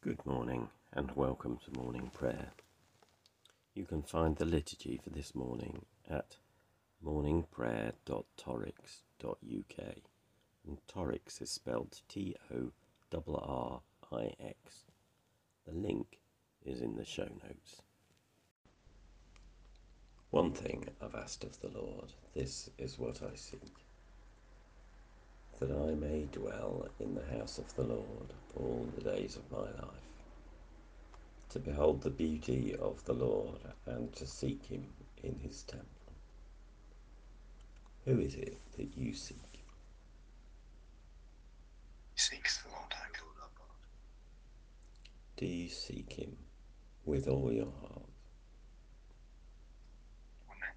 Good morning and welcome to morning prayer. You can find the liturgy for this morning at morningprayer.torrix.uk and Torrix is spelled T O R R I X. The link is in the show notes. One thing I've asked of the Lord, this is what I seek that I may dwell in the house of the Lord all the days of my life, to behold the beauty of the Lord and to seek him in his temple. Who is it that you seek? He Seeks the Lord our God. Do you seek him with all your heart? Amen.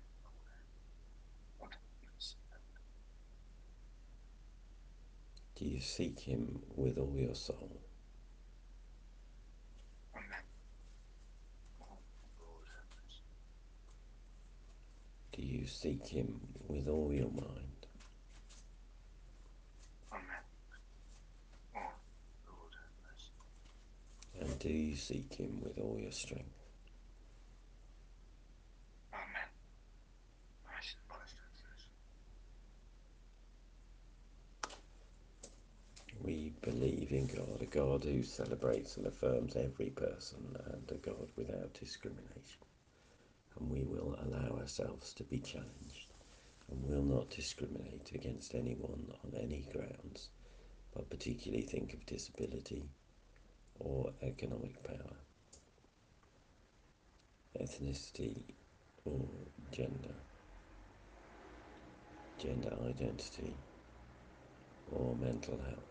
Do you seek him with all your soul? Do you seek him with all your mind? And do you seek him with all your strength? Amen. Christ, Christ, We believe in God, a God who celebrates and affirms every person and a God without discrimination. And we will allow ourselves to be challenged and will not discriminate against anyone on any grounds, but particularly think of disability or economic power, ethnicity or gender, gender identity or mental health,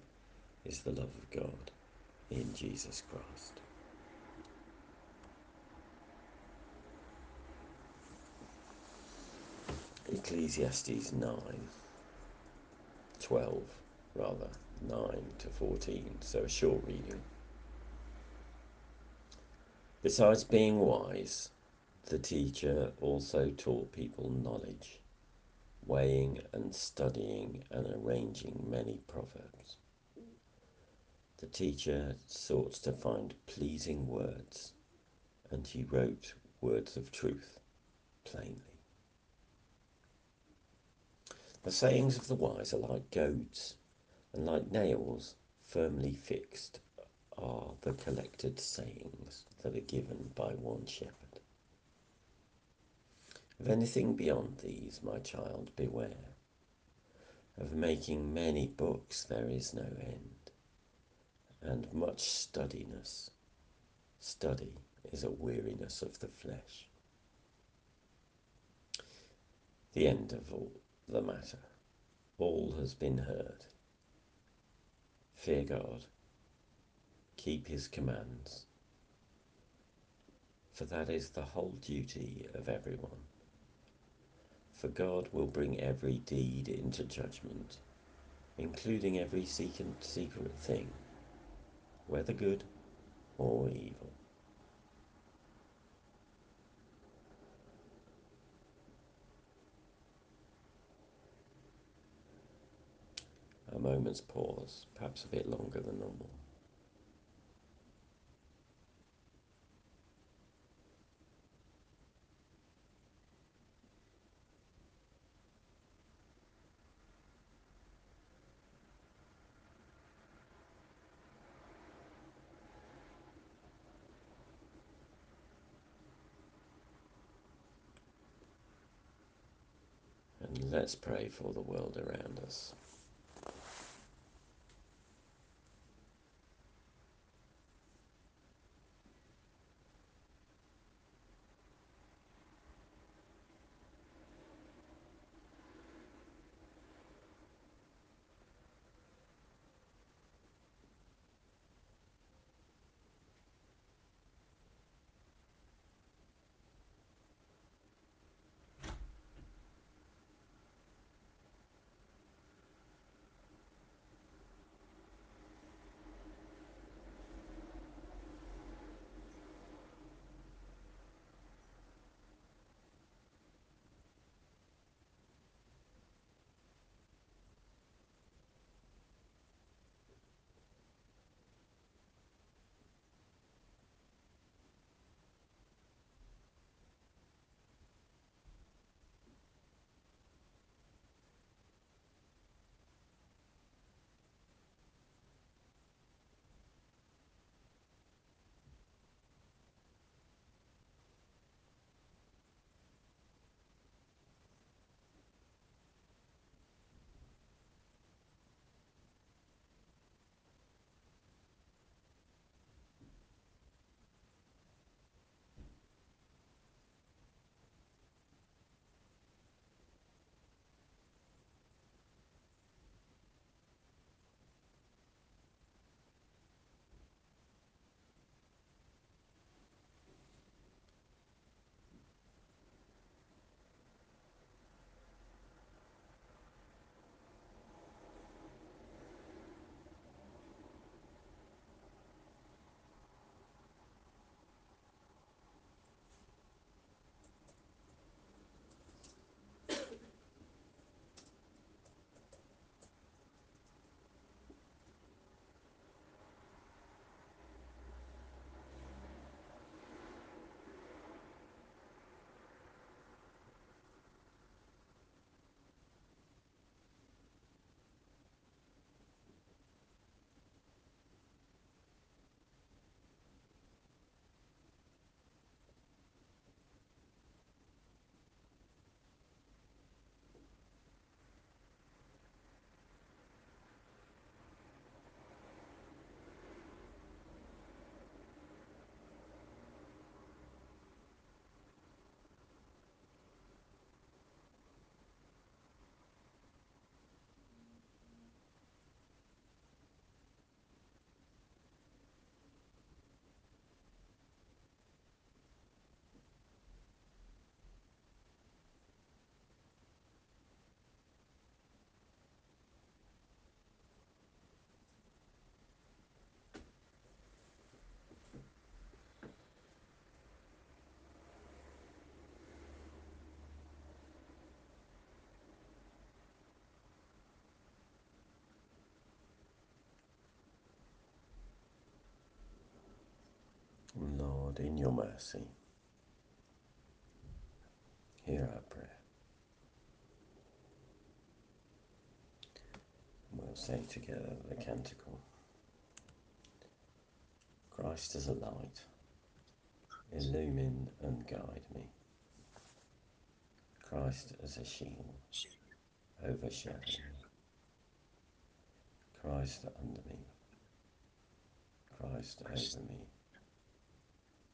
is the love of God in Jesus Christ. Ecclesiastes 9, 12, rather, 9 to 14, so a short reading. Besides being wise, the teacher also taught people knowledge, weighing and studying and arranging many proverbs. The teacher sought to find pleasing words, and he wrote words of truth plainly. The sayings of the wise are like goads, and like nails firmly fixed are the collected sayings that are given by one shepherd. Of anything beyond these, my child, beware. Of making many books there is no end, and much studiness. Study is a weariness of the flesh. The end of all the matter. All has been heard. Fear God. Keep his commands. For that is the whole duty of everyone. For God will bring every deed into judgment, including every secret, secret thing, whether good or evil. A moment's pause, perhaps a bit longer than normal. And let's pray for the world around us. God, in your mercy, hear our prayer. We'll say together the canticle Christ as a light, illumine and guide me. Christ as a shield, overshadow me. Christ under me, Christ over me,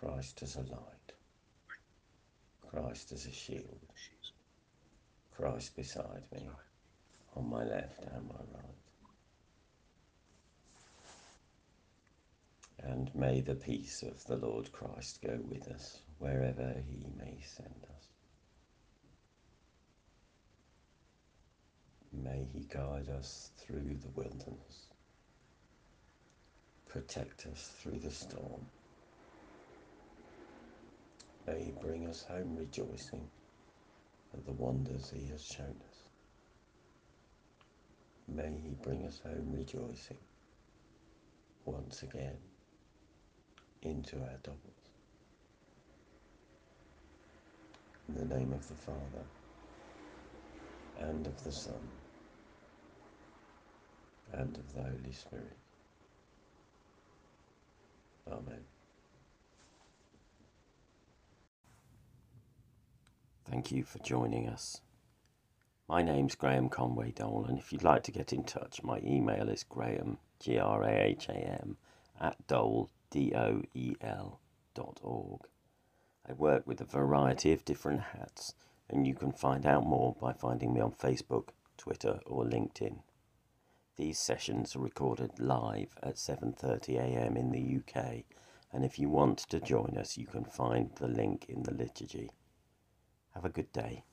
Christ as a light, Christ as a shield, Christ beside me, on my left and my right. And may the peace of the Lord Christ go with us wherever he may send us. May he guide us through the wilderness, protect us through the storm. May he bring us home rejoicing at the wonders he has shown us. May he bring us home rejoicing once again into our doubles. In the name of the Father, and of the Son, and of the Holy Spirit. Amen. Thank you for joining us. My name's Graham Conway Doel, and if you'd like to get in touch, my email is graham, G R A H A M, at doel, D O E L, dot org. I work with a variety of different hats, and you can find out more by finding me on Facebook, Twitter, or LinkedIn. These sessions are recorded live at 7:30 a.m. in the UK, and if you want to join us, you can find the link in the liturgy. Have a good day.